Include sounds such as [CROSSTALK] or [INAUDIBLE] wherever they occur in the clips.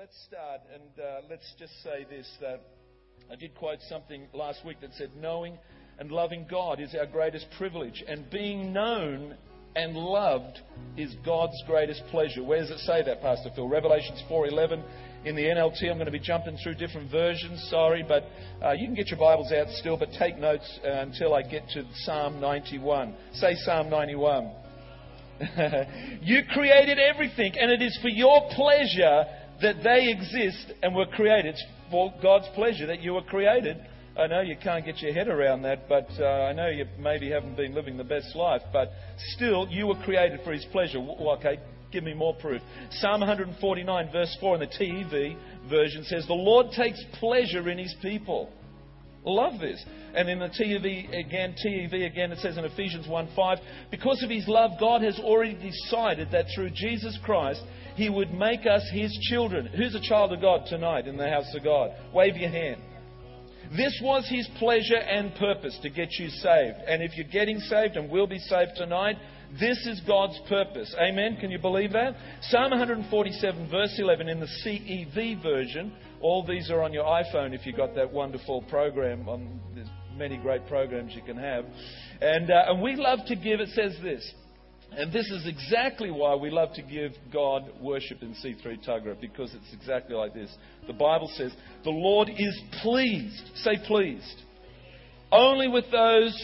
let's start and uh, let's just say this that I did quote something last week that said, Knowing and loving God is our greatest privilege, and being known and loved is God's greatest pleasure. Where does it say that, Pastor Phil? Revelations 4:11 in the NLT. I'm going to be jumping through different versions. Sorry, but uh, you can get your Bibles out still, but take notes uh, until I get to Psalm 91. Say Psalm 91. [LAUGHS] you created everything, and it is for your pleasure that they exist and were created. For God's pleasure that you were created. I know you can't get your head around that, but uh, I know you maybe haven't been living the best life, but still, you were created for His pleasure. Okay, give me more proof. Psalm 149, verse 4 in the TEV version says, The Lord takes pleasure in His people. Love this. And in the TEV again, TEV again, it says in Ephesians 1 5, because of his love, God has already decided that through Jesus Christ, he would make us his children. Who's a child of God tonight in the house of God? Wave your hand. This was his pleasure and purpose to get you saved. And if you're getting saved and will be saved tonight, this is God's purpose. Amen. Can you believe that? Psalm 147, verse 11 in the CEV version. All these are on your iPhone if you've got that wonderful program. On, there's many great programs you can have. And, uh, and we love to give, it says this. And this is exactly why we love to give God worship in C3 Tuggerah, because it's exactly like this. The Bible says, The Lord is pleased, say pleased, only with those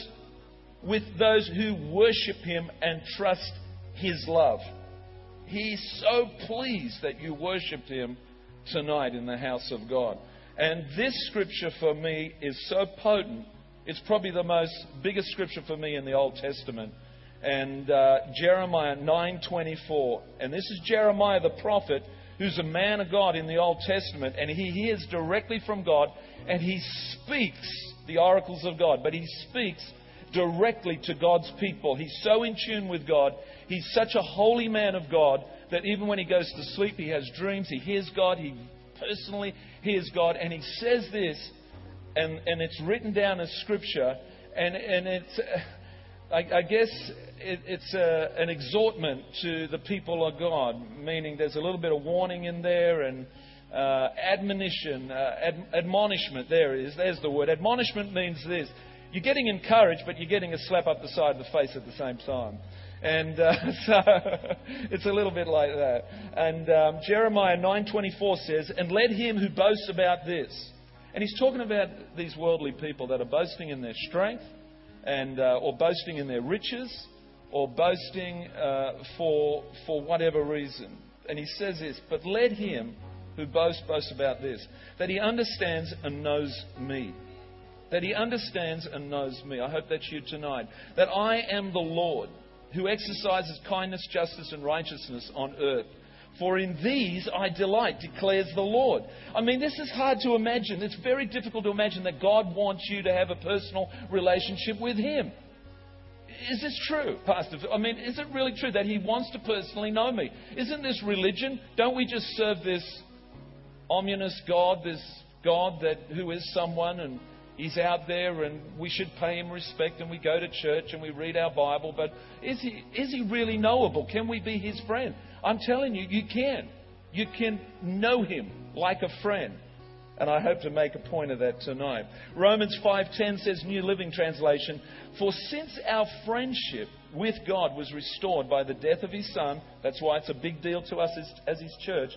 with those who worship him and trust his love. He's so pleased that you worshiped him tonight in the house of God. And this scripture for me is so potent. It's probably the most biggest scripture for me in the Old Testament. And uh, Jeremiah 9:24, and this is Jeremiah the prophet, who's a man of God in the Old Testament, and he hears directly from God, and he speaks the oracles of God, but he speaks directly to God's people. He's so in tune with God. He's such a holy man of God that even when he goes to sleep, he has dreams. He hears God. He personally hears God. And he says this, and, and it's written down as scripture. And, and it's, I, I guess it, it's a, an exhortment to the people of God, meaning there's a little bit of warning in there and uh, admonition, uh, ad, admonishment. There is. There's the word. Admonishment means this you're getting encouraged, but you're getting a slap up the side of the face at the same time. And uh, [LAUGHS] so it's a little bit like that. And um, Jeremiah 9:24 says, "And let him who boasts about this." And he's talking about these worldly people that are boasting in their strength, and uh, or boasting in their riches, or boasting uh, for for whatever reason. And he says this, "But let him who boasts boast about this, that he understands and knows me." That he understands and knows me. I hope that's you tonight. That I am the Lord who exercises kindness, justice, and righteousness on earth. For in these I delight, declares the Lord. I mean, this is hard to imagine. It's very difficult to imagine that God wants you to have a personal relationship with Him. Is this true, Pastor? I mean, is it really true that He wants to personally know me? Isn't this religion? Don't we just serve this ominous God, this God that who is someone and He's out there and we should pay him respect and we go to church and we read our Bible, but is he, is he really knowable? Can we be his friend? I'm telling you, you can. You can know him like a friend. And I hope to make a point of that tonight. Romans 5:10 says New Living Translation, "For since our friendship with God was restored by the death of his son, that's why it's a big deal to us as, as his church,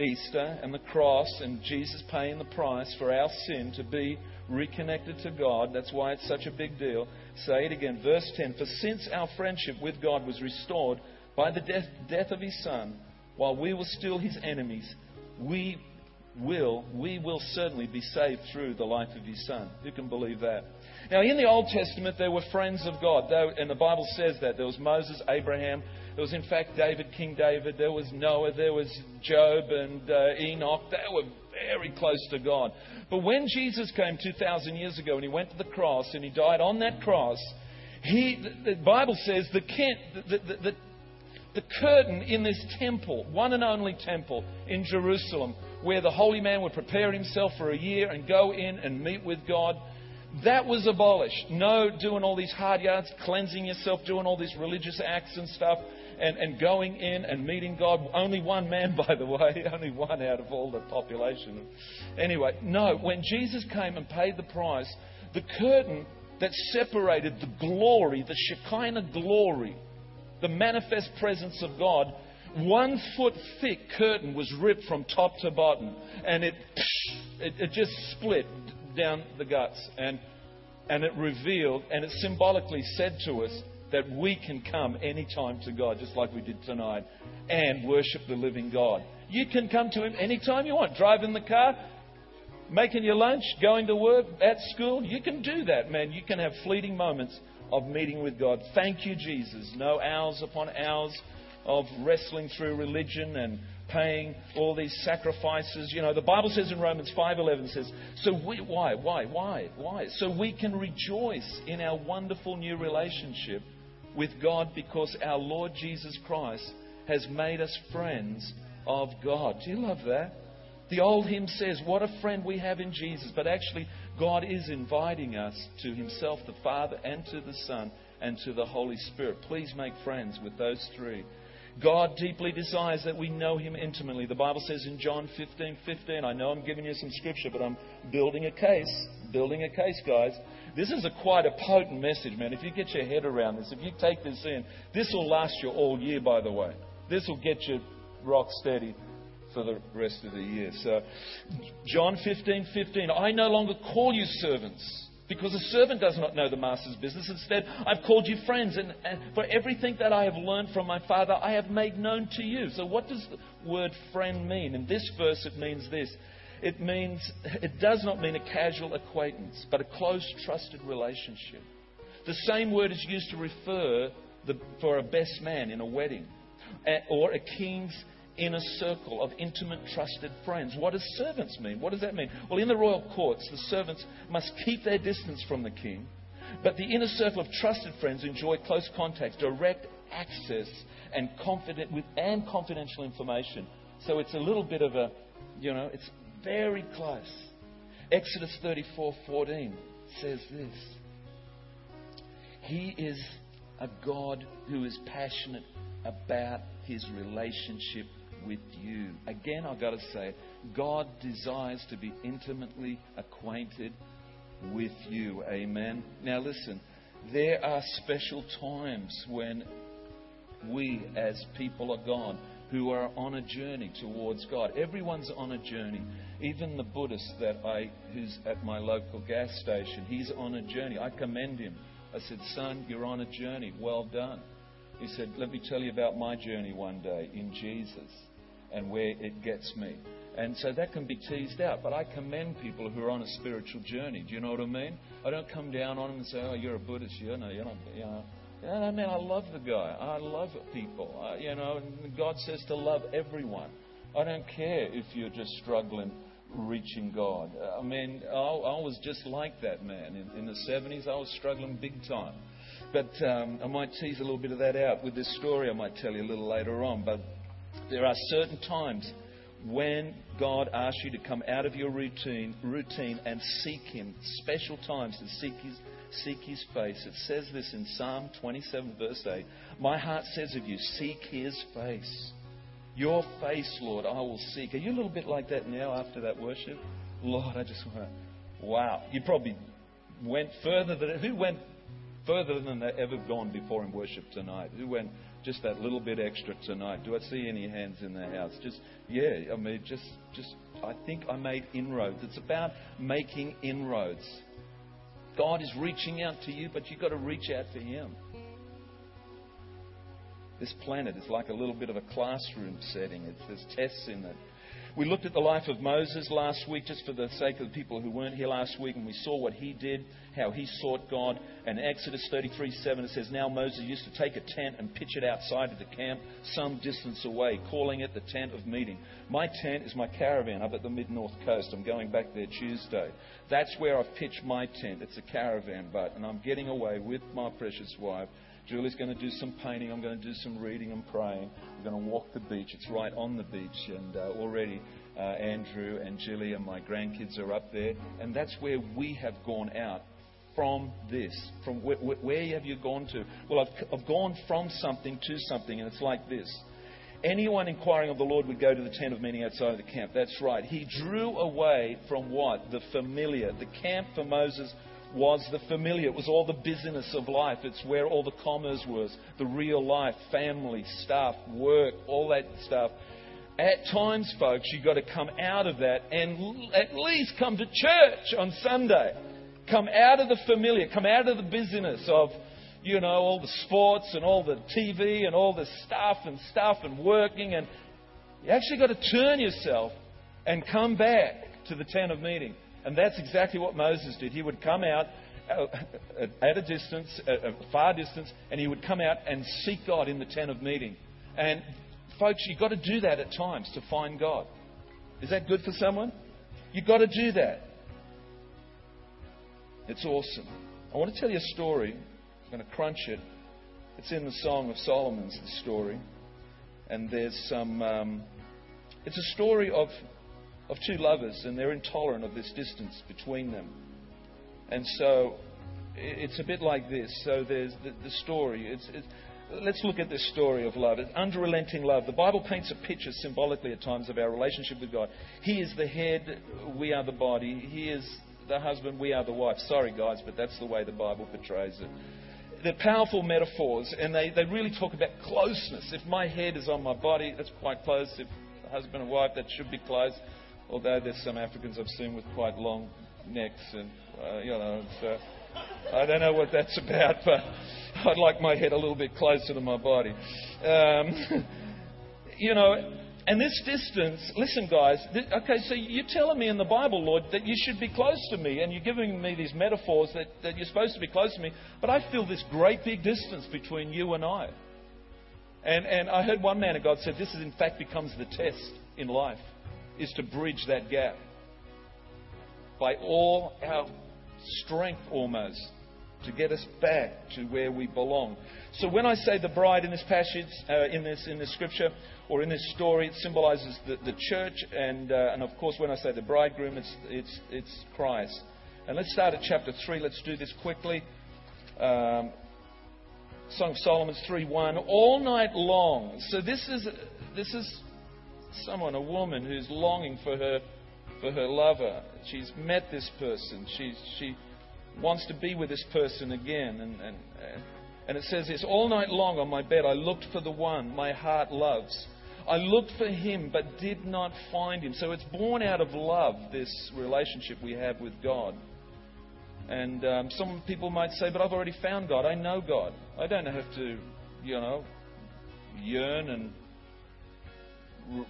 Easter and the cross and Jesus paying the price for our sin to be reconnected to God. That's why it's such a big deal. Say it again. Verse 10 For since our friendship with God was restored by the death, death of his Son, while we were still his enemies, we will, we will certainly be saved through the life of his Son. Who can believe that? Now, in the Old Testament, there were friends of God, and the Bible says that. There was Moses, Abraham, there was, in fact, David, King David. There was Noah. There was Job and uh, Enoch. They were very close to God. But when Jesus came 2,000 years ago and he went to the cross and he died on that cross, he, the Bible says the, the, the, the, the curtain in this temple, one and only temple in Jerusalem, where the holy man would prepare himself for a year and go in and meet with God, that was abolished. No doing all these hard yards, cleansing yourself, doing all these religious acts and stuff and, and going in and meeting God. Only one man, [LAUGHS] by the way, only one out of all the population. Anyway, no, when Jesus came and paid the price, the curtain that separated the glory, the Shekinah glory, the manifest presence of God, one foot thick curtain was ripped from top to bottom, and it, it, it just split down the guts, and, and it revealed, and it symbolically said to us that we can come anytime to God, just like we did tonight, and worship the living God. You can come to Him anytime you want. Driving the car, making your lunch, going to work, at school. You can do that, man. You can have fleeting moments of meeting with God. Thank you, Jesus. No hours upon hours of wrestling through religion and paying all these sacrifices. You know, the Bible says in Romans 5:11 says, "So we why why why why so we can rejoice in our wonderful new relationship with God because our Lord Jesus Christ has made us friends of God." Do you love that? The old hymn says, What a friend we have in Jesus. But actually, God is inviting us to Himself, the Father, and to the Son, and to the Holy Spirit. Please make friends with those three. God deeply desires that we know Him intimately. The Bible says in John 15 15, I know I'm giving you some scripture, but I'm building a case. Building a case, guys. This is a quite a potent message, man. If you get your head around this, if you take this in, this will last you all year, by the way. This will get you rock steady for the rest of the year. So, John 15 15, I no longer call you servants. Because a servant does not know the master's business. Instead, I've called you friends, and, and, for everything that I have learned from my Father, I have made known to you. So, what does the word friend mean? In this verse, it means this it means, it does not mean a casual acquaintance, but a close, trusted relationship. The same word is used to refer the, for a best man in a wedding, or a king's inner circle of intimate, trusted friends. What does servants mean? What does that mean? Well, in the royal courts, the servants must keep their distance from the king, but the inner circle of trusted friends enjoy close contact, direct access, and, confident with, and confidential information. So it's a little bit of a, you know, it's very close. Exodus 34:14 says this. He is a God who is passionate about his relationship with you. Again, I've got to say, God desires to be intimately acquainted with you. Amen. Now, listen, there are special times when we, as people of God, who are on a journey towards God, everyone's on a journey. Even the Buddhist that I, who's at my local gas station, he's on a journey. I commend him. I said, Son, you're on a journey. Well done. He said, Let me tell you about my journey one day in Jesus and where it gets me. And so that can be teased out. But I commend people who are on a spiritual journey. Do you know what I mean? I don't come down on them and say, oh, you're a Buddhist. You know, you're not, you know. I mean, I love the guy. I love people. I, you know, God says to love everyone. I don't care if you're just struggling reaching God. I mean, I, I was just like that man. In, in the 70s, I was struggling big time. But um, I might tease a little bit of that out with this story I might tell you a little later on. But there are certain times when God asks you to come out of your routine, routine and seek Him. Special times to seek His, seek His face. It says this in Psalm 27, verse 8. My heart says of you, seek His face. Your face, Lord, I will seek. Are you a little bit like that now after that worship? Lord, I just want to. Wow. You probably went further than. Who went further than they ever gone before in worship tonight? Who went just that little bit extra tonight. Do I see any hands in the house? Just yeah, I mean, just just I think I made inroads. It's about making inroads. God is reaching out to you, but you've got to reach out to Him. This planet is like a little bit of a classroom setting. There's tests in it. We looked at the life of Moses last week, just for the sake of the people who weren't here last week, and we saw what he did, how he sought God. And Exodus 33 7, it says, Now Moses used to take a tent and pitch it outside of the camp, some distance away, calling it the tent of meeting. My tent is my caravan up at the mid north coast. I'm going back there Tuesday. That's where I've pitched my tent. It's a caravan boat, and I'm getting away with my precious wife Julie's going to do some painting. I'm going to do some reading and praying. We're going to walk the beach. It's right on the beach. And uh, already uh, Andrew and Julie and my grandkids are up there. And that's where we have gone out from this? From where, where have you gone to? Well, I've, I've gone from something to something, and it's like this. Anyone inquiring of the Lord would go to the tent of meeting outside of the camp. That's right. He drew away from what? The familiar. The camp for Moses was the familiar. It was all the business of life. It's where all the commerce was, the real life, family, stuff, work, all that stuff. At times, folks, you've got to come out of that and at least come to church on Sunday. Come out of the familiar, come out of the busyness of, you know, all the sports and all the TV and all the stuff and stuff and working. And you actually got to turn yourself and come back to the tent of meeting. And that's exactly what Moses did. He would come out uh, [LAUGHS] at a distance, a far distance, and he would come out and seek God in the tent of meeting. And folks, you've got to do that at times to find God. Is that good for someone? You've got to do that. It's awesome. I want to tell you a story. I'm going to crunch it. It's in the Song of Solomon's the story, and there's some. Um, it's a story of of two lovers, and they're intolerant of this distance between them. And so it's a bit like this. So there's the, the story. It's, it's, let's look at this story of love. It's unrelenting love. The Bible paints a picture symbolically at times of our relationship with God. He is the head, we are the body. He is the husband, we are the wife. Sorry, guys, but that's the way the Bible portrays it. They're powerful metaphors, and they, they really talk about closeness. If my head is on my body, that's quite close. If husband and wife, that should be close. Although there's some Africans I've seen with quite long necks, and uh, you know, uh, I don't know what that's [LAUGHS] about, but I'd like my head a little bit closer to my body. Um, [LAUGHS] you know, and this distance, listen, guys, th- okay, so you're telling me in the Bible, Lord, that you should be close to me, and you're giving me these metaphors that, that you're supposed to be close to me, but I feel this great big distance between you and I. And, and I heard one man of God said this is, in fact, becomes the test in life, is to bridge that gap by all our strength almost to get us back to where we belong. So when I say the bride in this passage, uh, in this in this scripture, or in this story, it symbolizes the, the church, and uh, and of course when I say the bridegroom, it's it's it's Christ. And let's start at chapter three. Let's do this quickly. Um, Song of Solomon's three one. All night long. So this is this is someone, a woman who's longing for her for her lover. She's met this person. She's, she wants to be with this person again. And, and, and it says this All night long on my bed, I looked for the one my heart loves. I looked for him but did not find him. So it's born out of love, this relationship we have with God. And um, some people might say, but I've already found God. I know God. I don't have to, you know, yearn and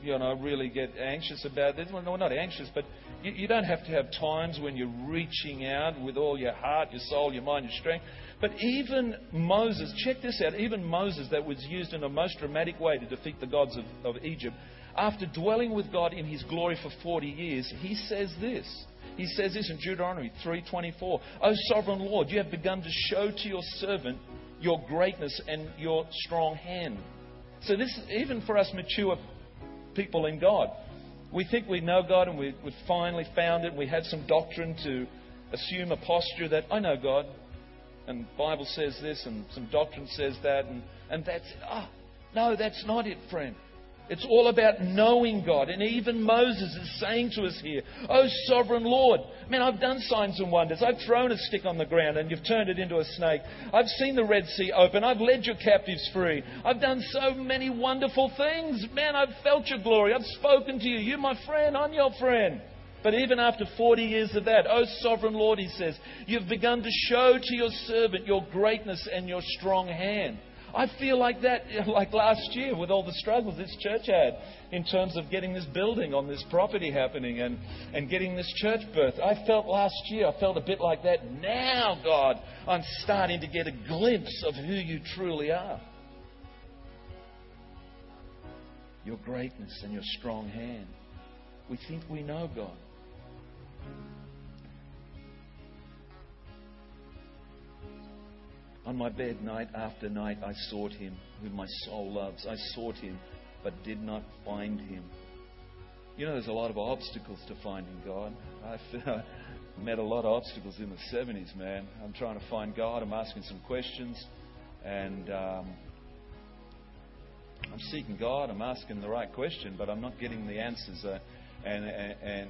you know, really get anxious about this. Well, no, not anxious, but you, you don't have to have times when you're reaching out with all your heart, your soul, your mind, your strength. But even Moses, check this out, even Moses, that was used in a most dramatic way to defeat the gods of, of Egypt, after dwelling with God in his glory for 40 years, he says this. He says this in Deuteronomy 3:24. O sovereign Lord, you have begun to show to your servant your greatness and your strong hand. So this, even for us mature people in God. We think we know God and we, have finally found it. We have some doctrine to assume a posture that I know God, and Bible says this, and some doctrine says that, and, and that's ah, no, that's not it, friend. It's all about knowing God. And even Moses is saying to us here, Oh, sovereign Lord, man, I've done signs and wonders. I've thrown a stick on the ground and you've turned it into a snake. I've seen the Red Sea open. I've led your captives free. I've done so many wonderful things. Man, I've felt your glory. I've spoken to you. You're my friend. I'm your friend. But even after 40 years of that, oh sovereign Lord, he says, you've begun to show to your servant your greatness and your strong hand. I feel like that, [LAUGHS] like last year with all the struggles this church had in terms of getting this building on this property happening and, and getting this church birth. I felt last year, I felt a bit like that. Now, God, I'm starting to get a glimpse of who you truly are. Your greatness and your strong hand. We think we know God. On my bed, night after night, I sought him, whom my soul loves. I sought him, but did not find him. You know, there's a lot of obstacles to finding God. I've [LAUGHS] met a lot of obstacles in the 70s, man. I'm trying to find God. I'm asking some questions. And um, I'm seeking God. I'm asking the right question, but I'm not getting the answers. Uh, and, and, and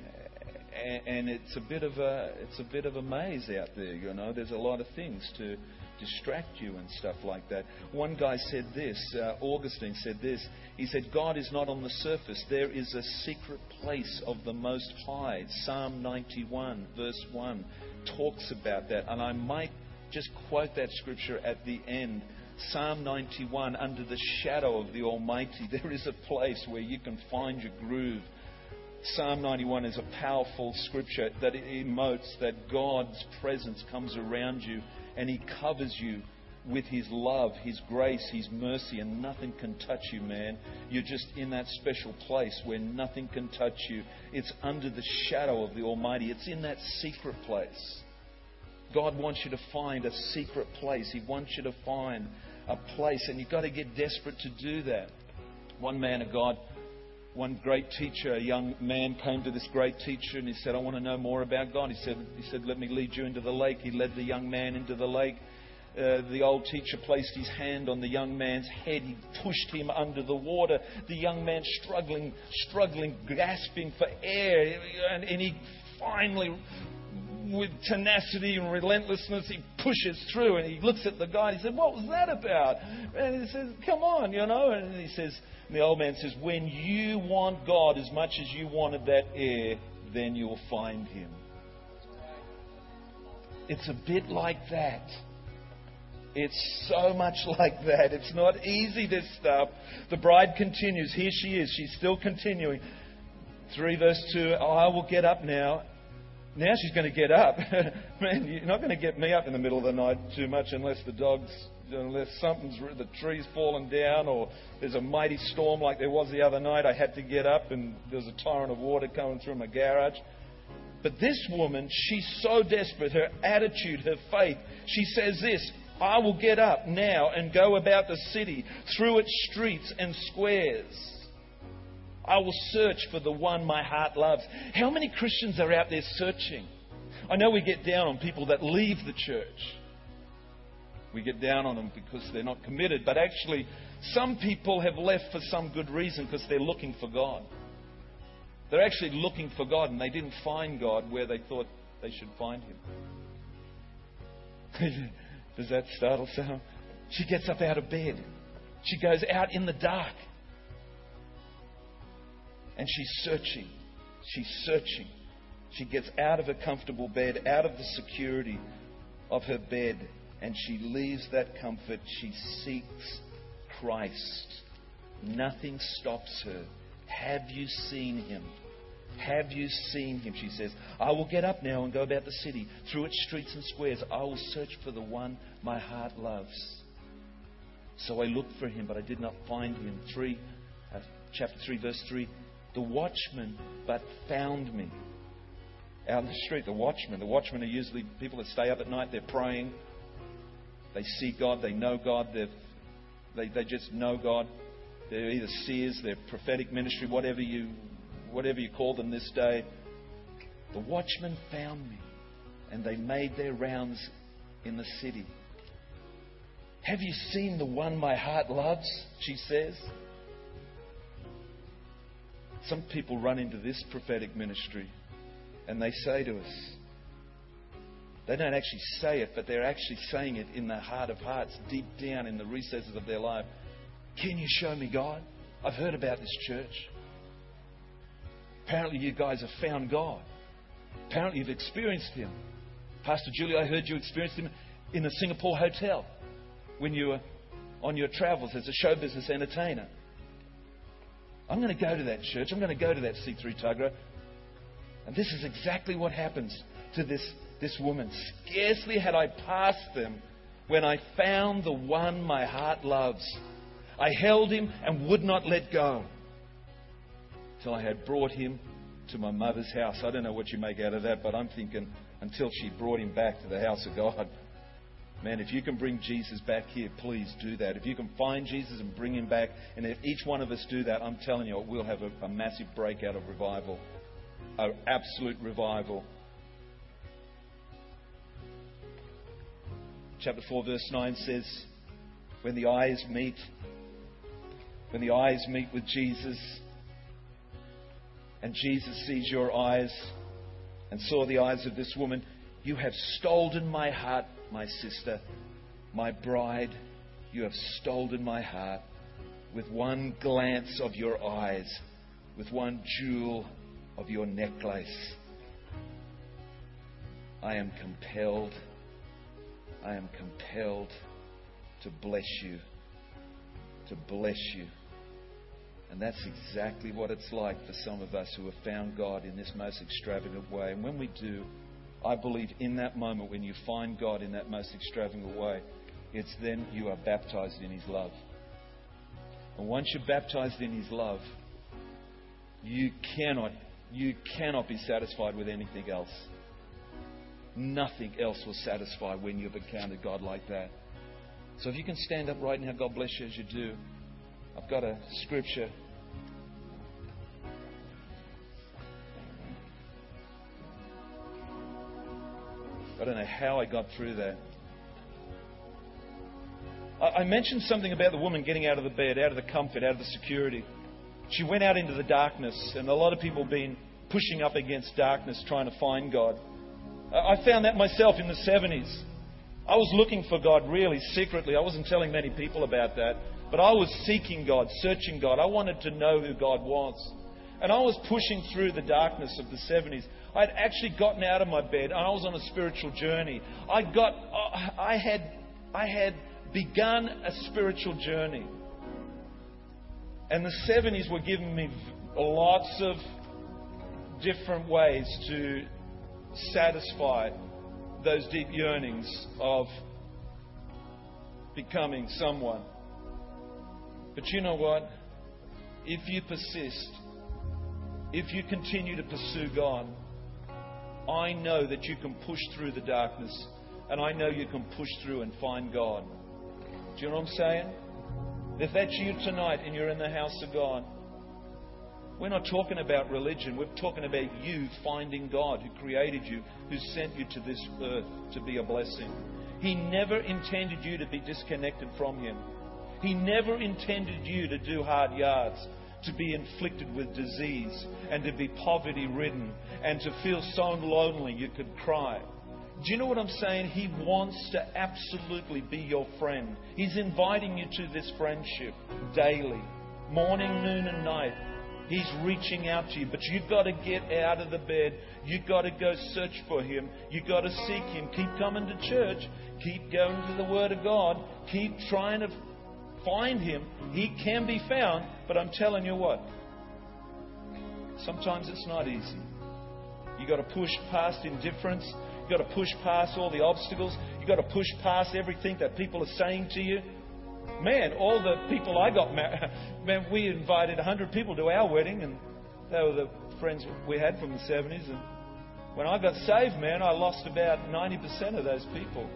and it's a bit of a it's a bit of a maze out there. You know, there's a lot of things to distract you and stuff like that. One guy said this. Uh, Augustine said this. He said, "God is not on the surface. There is a secret place of the Most High." Psalm 91, verse one, talks about that, and I might just quote that scripture at the end. Psalm 91, under the shadow of the Almighty, [LAUGHS] there is a place where you can find your groove. Psalm 91 is a powerful scripture that emotes that God's presence comes around you and He covers you with His love, His grace, His mercy, and nothing can touch you, man. You're just in that special place where nothing can touch you. It's under the shadow of the Almighty, it's in that secret place. God wants you to find a secret place. He wants you to find a place, and you've got to get desperate to do that. One man of God, one great teacher, a young man came to this great teacher and he said, I want to know more about God. He said, he said Let me lead you into the lake. He led the young man into the lake. Uh, the old teacher placed his hand on the young man's head. He pushed him under the water. The young man struggling, struggling, gasping for air. And, and he finally with tenacity and relentlessness, he pushes through and he looks at the guy and he says, What was that about? And he says, Come on, you know. And he says, and the old man says, When you want God as much as you wanted that air, then you'll find him. It's a bit like that. It's so much [LAUGHS] like that. It's not easy, this stuff. The bride continues. Here she is. She's still continuing. 3 verse 2 I will get up now now she's going to get up. [LAUGHS] Man, you're not going to get me up in the middle of the night too much unless the dog's, unless something's, the tree's fallen down or there's a mighty storm like there was the other night. I had to get up and there was a torrent of water coming through my garage. But this woman, she's so desperate, her attitude, her faith, she says this I will get up now and go about the city, through its streets and squares. I will search for the one my heart loves. How many Christians are out there searching? I know we get down on people that leave the church. We get down on them because they're not committed. But actually, some people have left for some good reason because they're looking for God. They're actually looking for God and they didn't find God where they thought they should find Him. [LAUGHS] Does that startle some? She gets up out of bed. She goes out in the dark. And she's searching. She's searching. She gets out of her comfortable bed, out of the security of her bed, and she leaves that comfort. She seeks Christ. Nothing stops her. Have you seen him? Have you seen him? She says, I will get up now and go about the city, through its streets and squares. I will search for the one my heart loves. So I looked for him, but I did not find him. 3, uh, chapter 3, verse 3. The watchman but found me. Out in the street, the watchmen. The watchmen are usually people that stay up at night, they're praying. They see God, they know God, they, they just know God. They're either seers, they're prophetic ministry, whatever you, whatever you call them this day. The watchmen found me, and they made their rounds in the city. Have you seen the one my heart loves? She says. Some people run into this prophetic ministry and they say to us, they don't actually say it, but they're actually saying it in the heart of hearts, deep down in the recesses of their life. Can you show me God? I've heard about this church. Apparently, you guys have found God. Apparently, you've experienced Him. Pastor Julie, I heard you experienced Him in a Singapore hotel when you were on your travels as a show business entertainer. I'm going to go to that church. I'm going to go to that C3 Tuggerah. And this is exactly what happens to this, this woman. Scarcely had I passed them when I found the one my heart loves. I held him and would not let go till I had brought him to my mother's house. I don't know what you make out of that, but I'm thinking until she brought him back to the house of God. Man, if you can bring Jesus back here, please do that. If you can find Jesus and bring him back, and if each one of us do that, I'm telling you, we'll have a, a massive breakout of revival. An absolute revival. Chapter 4, verse 9 says, When the eyes meet, when the eyes meet with Jesus, and Jesus sees your eyes and saw the eyes of this woman, you have stolen my heart my sister, my bride, you have stolen my heart with one glance of your eyes, with one jewel of your necklace. I am compelled, I am compelled to bless you, to bless you. And that's exactly what it's like for some of us who have found God in this most extravagant way. And when we do, I believe in that moment when you find God in that most extravagant way, it's then you are baptized in His love. And once you're baptized in His love, you cannot, you cannot be satisfied with anything else. Nothing else will satisfy when you've encountered God like that. So if you can stand up right now, God bless you as you do. I've got a scripture I don't know how I got through that. I mentioned something about the woman getting out of the bed, out of the comfort, out of the security. She went out into the darkness, and a lot of people have been pushing up against darkness trying to find God. I found that myself in the 70s. I was looking for God really secretly. I wasn't telling many people about that. But I was seeking God, searching God. I wanted to know who God was. And I was pushing through the darkness of the 70s. I'd actually gotten out of my bed and I was on a spiritual journey. I got, uh, I had, I had begun a spiritual journey. And the 70s were giving me lots of different ways to satisfy those deep yearnings of becoming someone. But you know what? If you persist, if you continue to pursue God, I know that you can push through the darkness and I know you can push through and find God. Do you know what I'm saying? If that's you tonight and you're in the house of God, we're not talking about religion. We're talking about you finding God who created you, who sent you to this earth to be a blessing. He never intended you to be disconnected from Him. He never intended you to do hard yards to be inflicted with disease and to be poverty ridden and to feel so lonely you could cry. Do you know what I'm saying? He wants to absolutely be your friend. He's inviting you to this friendship daily, morning, noon, and night. He's reaching out to you, but you've got to get out of the bed. You've got to go search for Him. You've got to seek Him. Keep coming to church. Keep going to the Word of God. Keep trying to find him. He can be found, but I'm telling you what, sometimes it's not easy. You've got to push past indifference. You've got to push past all the obstacles. You've got to push past everything that people are saying to you. Man, all the people I got married, [LAUGHS] man, we invited 100 people to our wedding, and they were the friends we had from the 70s. And when I got saved, man, I lost about 90% of those people.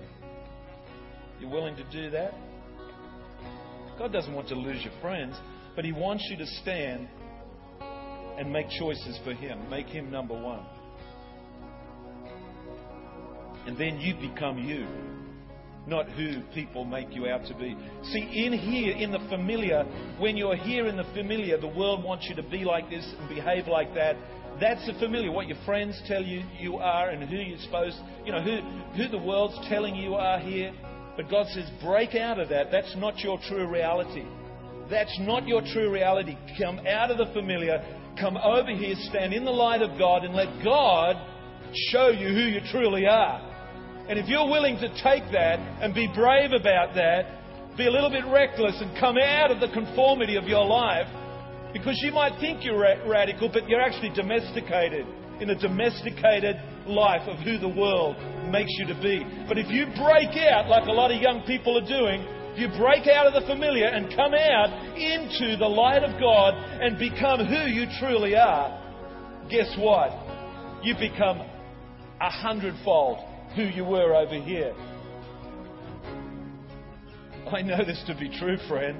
You willing to do that? God doesn't want you to lose your friends, but He wants you to stand and make choices for Him. Make Him number one. And then you become you, not who people make you out to be. See, in here, in the familiar, when you're here in the familiar, the world wants you to be like this and behave like that. That's the familiar, what your friends tell you you are and who you're supposed, you know, who, who the world's telling you are here. But God says, break out of that. That's not your true reality. That's not your true reality. Come out of the familiar. Come over here, stand in the light of God, and let God show you who you truly are. And if you're willing to take that and be brave about that, be a little bit reckless and come out of the conformity of your life, because you might think you're radical, but you're actually domesticated in a domesticated life of who the world makes you to be. But if you break out, like a lot of young people are doing, if you break out of the familiar and come out into the light of God and become who you truly are, guess what? You become a hundredfold who you were over here. I know this to be true, friend.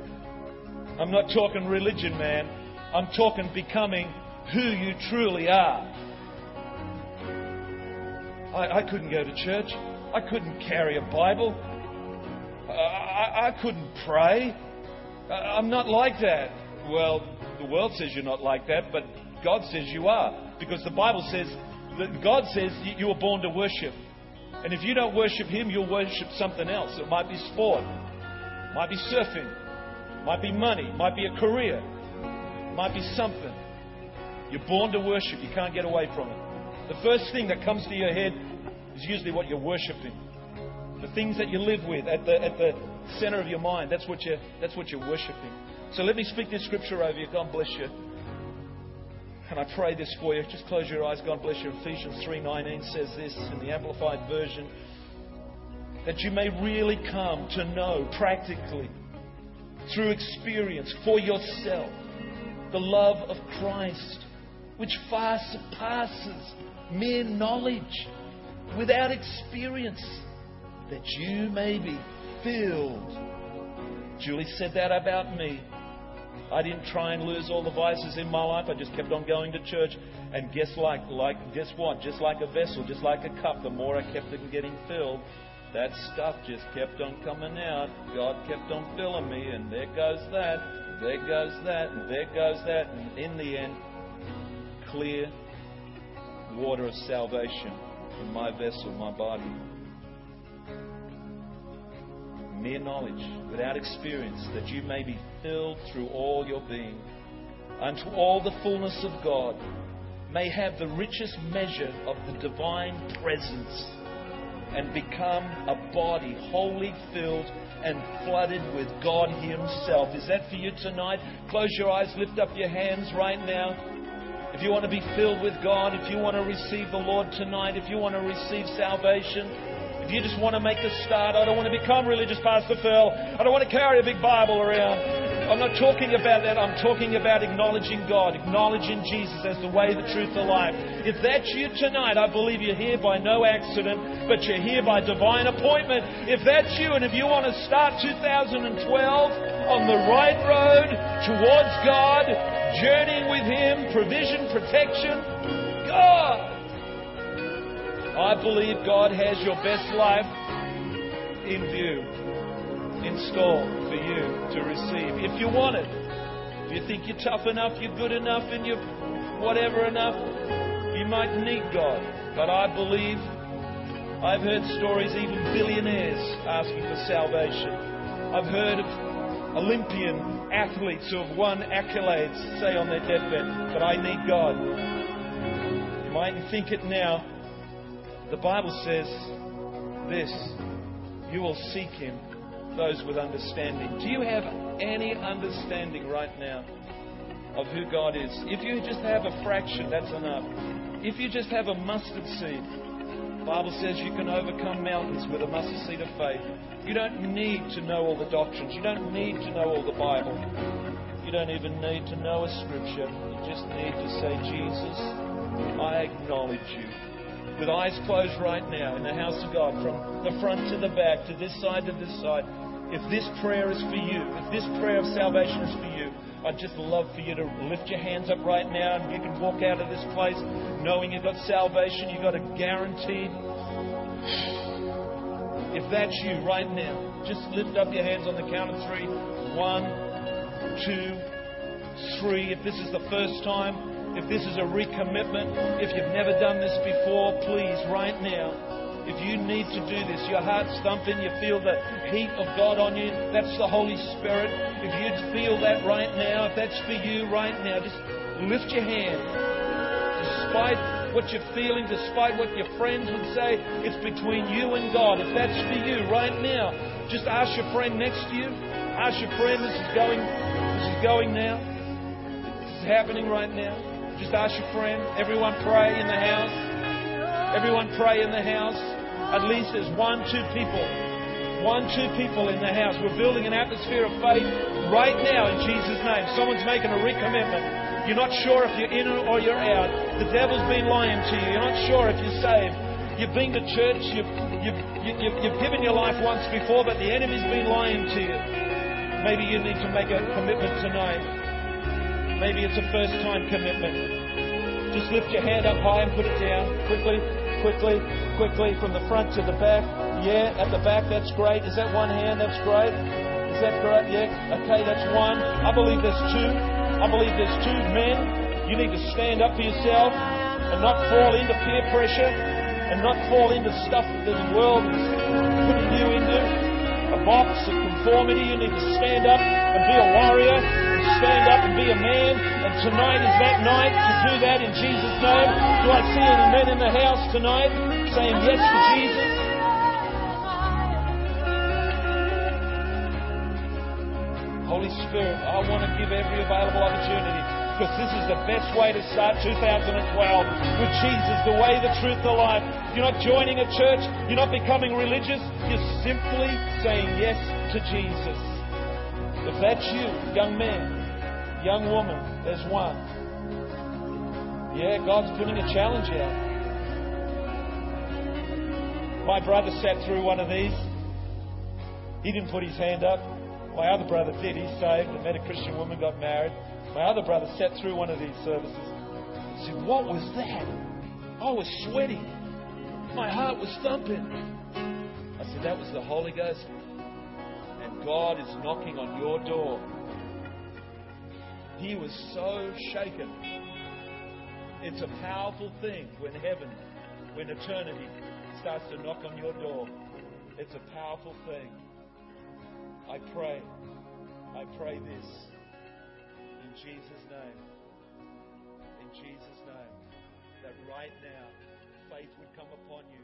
I'm not talking religion, man. I'm talking becoming who you truly are. I, I couldn't go to church. I couldn't carry a Bible. I, I couldn't pray. I'm not like that. Well, the world says you're not like that, but God says you are. Because the Bible says that God says you were born to worship. And if you don't worship Him, you'll worship something else. It might be sport, might be surfing, might be money, might be a career, might be something. You're born to worship. You can't get away from it. The first thing that comes to your head is usually what you're worshiping. The things that you live with at the, at the center of your mind, that's what, you're, that's what you're worshiping. So let me speak this scripture over you. God bless you. And I pray this for you. Just close your eyes. God bless you. Ephesians 3:19 says this in the amplified version that you may really come to know practically through experience for yourself the love of Christ which far surpasses mere knowledge without experience that you may be filled. Julie said that about me. I didn't try and lose all the vices in my life. I just kept on going to church. And guess like, like guess what? Just like a vessel, just like a cup, the more I kept on getting filled, that stuff just kept on coming out. God kept on filling me, and there goes that, there goes that, and there goes that, and in the end, clear water of salvation from my vessel, my body mere knowledge, without experience, that you may be filled through all your being, unto all the fullness of God, may have the richest measure of the divine presence, and become a body wholly filled and flooded with God Himself. Is that for you tonight? Close your eyes, lift up your hands right now. If you want to be filled with God, if you want to receive the Lord tonight, if you want to receive salvation, if you just want to make a start, I don't want to become religious, Pastor Phil. I don't want to carry a big Bible around. I'm not talking about that. I'm talking about acknowledging God, acknowledging Jesus as the way, the truth, the life. If that's you tonight, I believe you're here by no accident, but you're here by divine appointment. If that's you, and if you want to start 2012 on the right road towards God, journeying with Him, provision, protection, God I believe God has your best life in view, in store for you to receive. If you want it, if you think you're tough enough, you're good enough, and you're whatever enough, you might need God. But I believe I've heard stories, even billionaires asking for salvation. I've heard of Olympian athletes who have won accolades say on their deathbed, but I need God. You might think it now, the Bible says this you will seek him, those with understanding. Do you have any understanding right now of who God is? If you just have a fraction, that's enough. If you just have a mustard seed, the Bible says you can overcome mountains with a mustard seed of faith. You don't need to know all the doctrines. You don't need to know all the Bible. You don't even need to know a scripture. You just need to say, Jesus, I acknowledge you with eyes closed right now in the house of God, from the front to the back, to this side to this side, if this prayer is for you, if this prayer of salvation is for you, I'd just love for you to lift your hands up right now and you can walk out of this place knowing you've got salvation, you've got a guaranteed. If that's you right now, just lift up your hands on the count of three. One, two, three. If this is the first time, if this is a recommitment, if you've never done this before, please, right now, if you need to do this, your heart's thumping, you feel the heat of God on you, that's the Holy Spirit. If you feel that right now, if that's for you right now, just lift your hand. Despite what you're feeling, despite what your friends would say, it's between you and God. If that's for you right now, just ask your friend next to you. Ask your friend, this is going, this is going now. This is happening right now. Just ask your friend. Everyone pray in the house. Everyone pray in the house. At least there's one, two people. One, two people in the house. We're building an atmosphere of faith right now in Jesus' name. Someone's making a recommitment. You're not sure if you're in or you're out. The devil's been lying to you. You're not sure if you're saved. You've been to church, you've, you've, you've, you've given your life once before, but the enemy's been lying to you. Maybe you need to make a commitment tonight. Maybe it's a first time commitment. Just lift your hand up high and put it down. Quickly, quickly, quickly, from the front to the back. Yeah, at the back, that's great. Is that one hand? That's great. Is that great? Yeah. Okay, that's one. I believe there's two. I believe there's two men. You need to stand up for yourself and not fall into peer pressure and not fall into stuff that the world is putting you into. A box, a conformity. You need to stand up and be a warrior and stand up and be a man. And tonight is that night to do that in Jesus' name. Do I see any men in the house tonight saying yes to Jesus? Holy Spirit, I want to give every available opportunity because this is the best way to start 2012 with Jesus, the way, the truth, the life. You're not joining a church, you're not becoming religious, you're simply saying yes to Jesus. If that's you, young man, young woman, there's one. Yeah, God's putting a challenge out. My brother sat through one of these. He didn't put his hand up. My other brother did. He saved and met a Christian woman, got married. My other brother sat through one of these services. He said, What was that? I was sweating. My heart was thumping. I said, That was the Holy Ghost. And God is knocking on your door. He was so shaken. It's a powerful thing when heaven, when eternity starts to knock on your door. It's a powerful thing. I pray, I pray this. Jesus' name. In Jesus' name. That right now, faith would come upon you